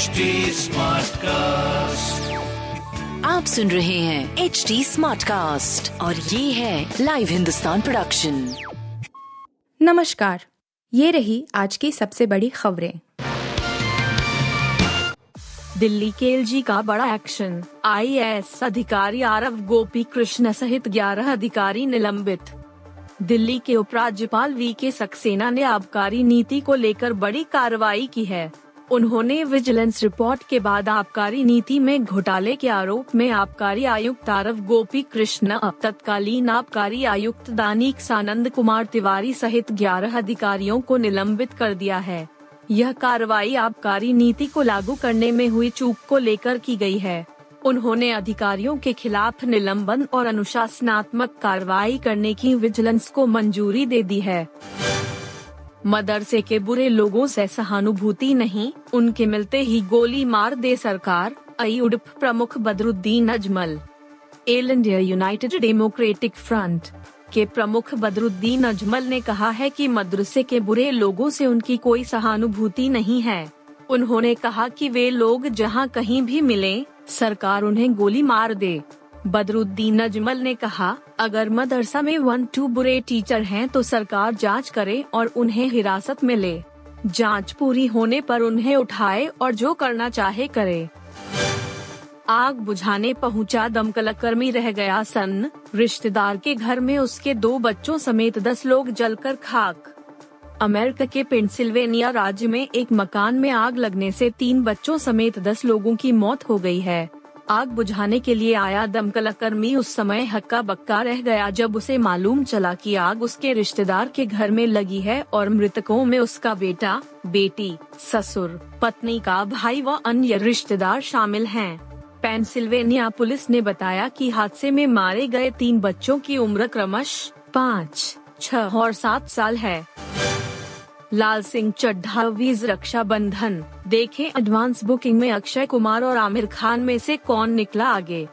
HD cast आप सुन रहे हैं एच डी स्मार्ट कास्ट और ये है लाइव हिंदुस्तान प्रोडक्शन नमस्कार ये रही आज की सबसे बड़ी खबरें। दिल्ली के एलजी का बड़ा एक्शन आईएएस अधिकारी आरव गोपी कृष्ण सहित 11 अधिकारी निलंबित। दिल्ली के उपराज्यपाल वी के सक्सेना ने आबकारी नीति को लेकर बड़ी कार्रवाई की है। उन्होंने विजिलेंस रिपोर्ट के बाद आबकारी नीति में घोटाले के आरोप में आबकारी आयुक्त आरव गोपी कृष्ण तत्कालीन आबकारी आयुक्त दानिक सानंद कुमार तिवारी सहित 11 अधिकारियों को निलंबित कर दिया है। यह कार्रवाई आबकारी नीति को लागू करने में हुई चूक को लेकर की गई है। उन्होंने अधिकारियों के खिलाफ निलंबन और अनुशासनात्मक कार्रवाई करने की विजिलेंस को मंजूरी दे दी है। मदरसे के बुरे लोगों से सहानुभूति नहीं उनके मिलते ही गोली मार दे सरकार अयुडप प्रमुख Badruddin Ajmal. All India United Democratic Front के प्रमुख बदरुद्दीन अजमल ने कहा है कि मदरसे के बुरे लोगों से उनकी कोई सहानुभूति नहीं है। उन्होंने कहा कि वे लोग जहाँ कहीं भी मिलें, सरकार उन्हें गोली मार दे। बदरुद्दीन अजमल ने कहा, अगर मदरसा में वन टू बुरे टीचर हैं तो सरकार जाँच करे और उन्हें हिरासत में ले। जाँच पूरी होने पर उन्हें उठाए और जो करना चाहे करे। आग बुझाने पहुँचा दमकल कर्मी रह गया सन्न। रिश्तेदार के घर में उसके दो बच्चों समेत दस लोग जलकर खाक। अमेरिका के पेंसिल्वेनिया राज्य में एक मकान में आग लगने से तीन बच्चों समेत दस लोगों की मौत हो गई है। आग बुझाने के लिए आया दमकल कर्मी उस समय हक्का बक्का रह गया जब उसे मालूम चला कि आग उसके रिश्तेदार के घर में लगी है और मृतकों में उसका बेटा, बेटी, ससुर, पत्नी का भाई व अन्य रिश्तेदार शामिल हैं। पेंसिल्वेनिया पुलिस ने बताया कि हादसे में मारे गए तीन बच्चों की उम्र क्रमश पाँच, छह और सात साल है लाल सिंह चड्ढा वीज रक्षा बंधन देखे एडवांस बुकिंग में अक्षय कुमार और आमिर खान में से कौन निकला आगे।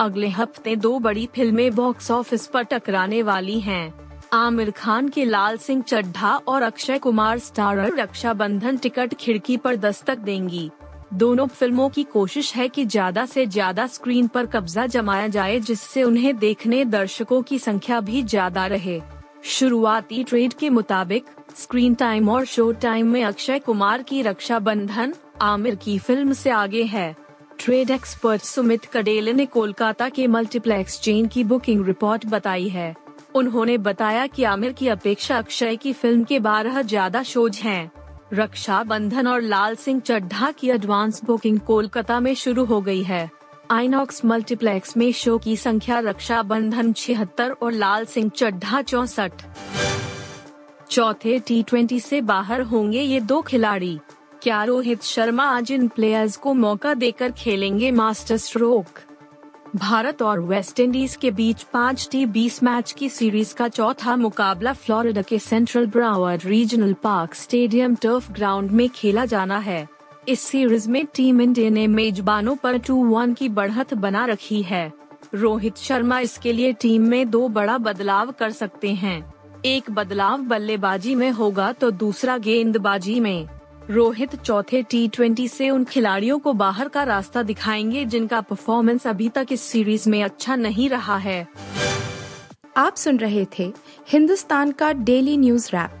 अगले हफ़्ते दो बड़ी फ़िल्में बॉक्स ऑफ़िस पर टकराने वाली हैं। आमिर खान के लाल सिंह चड्ढा और अक्षय कुमार स्टारर रक्षा बंधन टिकट खिड़की पर दस्तक देंगी। दोनों फ़िल्मों की कोशिश है कि ज़्यादा से ज़्यादा स्क्रीन पर कब्जा जमाया जाए, जिससे उन्हें देखने दर्शकों की संख्या भी ज़्यादा रहे। शुरुआती ट्रेड के मुताबिक, स्क्रीन टाइम और शो टाइम में अक्षय कुमार की रक्षा बंधन, आमिर की फ़िल्म से आगे है। ट्रेड एक्सपर्ट सुमित कडेल ने कोलकाता के मल्टीप्लेक्स चेन की बुकिंग रिपोर्ट बताई है। उन्होंने बताया कि आमिर की अपेक्षा अक्षय की फ़िल्म के बारह ज़्यादा शोज़ हैं। रक्षा बंधन और लाल सिंह चड्ढा की एडवांस बुकिंग कोलकाता में शुरू हो गई है। आइनॉक्स मल्टीप्लेक्स में शो की संख्या रक्षा बंधन छिहत्तर और लाल सिंह चड्ढा चौसठ। चौथे टी ट्वेंटी से बाहर होंगे ये दो खिलाड़ी। क्या रोहित शर्मा आज इन प्लेयर्स को मौका देकर खेलेंगे मास्टर स्ट्रोक भारत और वेस्ट इंडीज के बीच पाँच टी बीस मैच की सीरीज़ का चौथा मुकाबला फ्लोरिडा के Central Broward Regional Park Stadium turf ground में खेला जाना है। इस सीरीज़ में टीम इंडिया ने मेजबानों पर टू वन की बढ़त बना रखी है। रोहित शर्मा इसके लिए टीम में दो बड़ा बदलाव कर सकते हैं। एक बदलाव बल्लेबाजी में होगा तो दूसरा गेंदबाजी में। रोहित चौथे टी ट्वेंटी उन खिलाड़ियों को बाहर का रास्ता दिखाएँगे जिनका परफॉर्मेंस अभी तक इस सीरीज़ में अच्छा नहीं रहा है। आप सुन रहे थे हिंदुस्तान का डेली न्यूज़ रैप।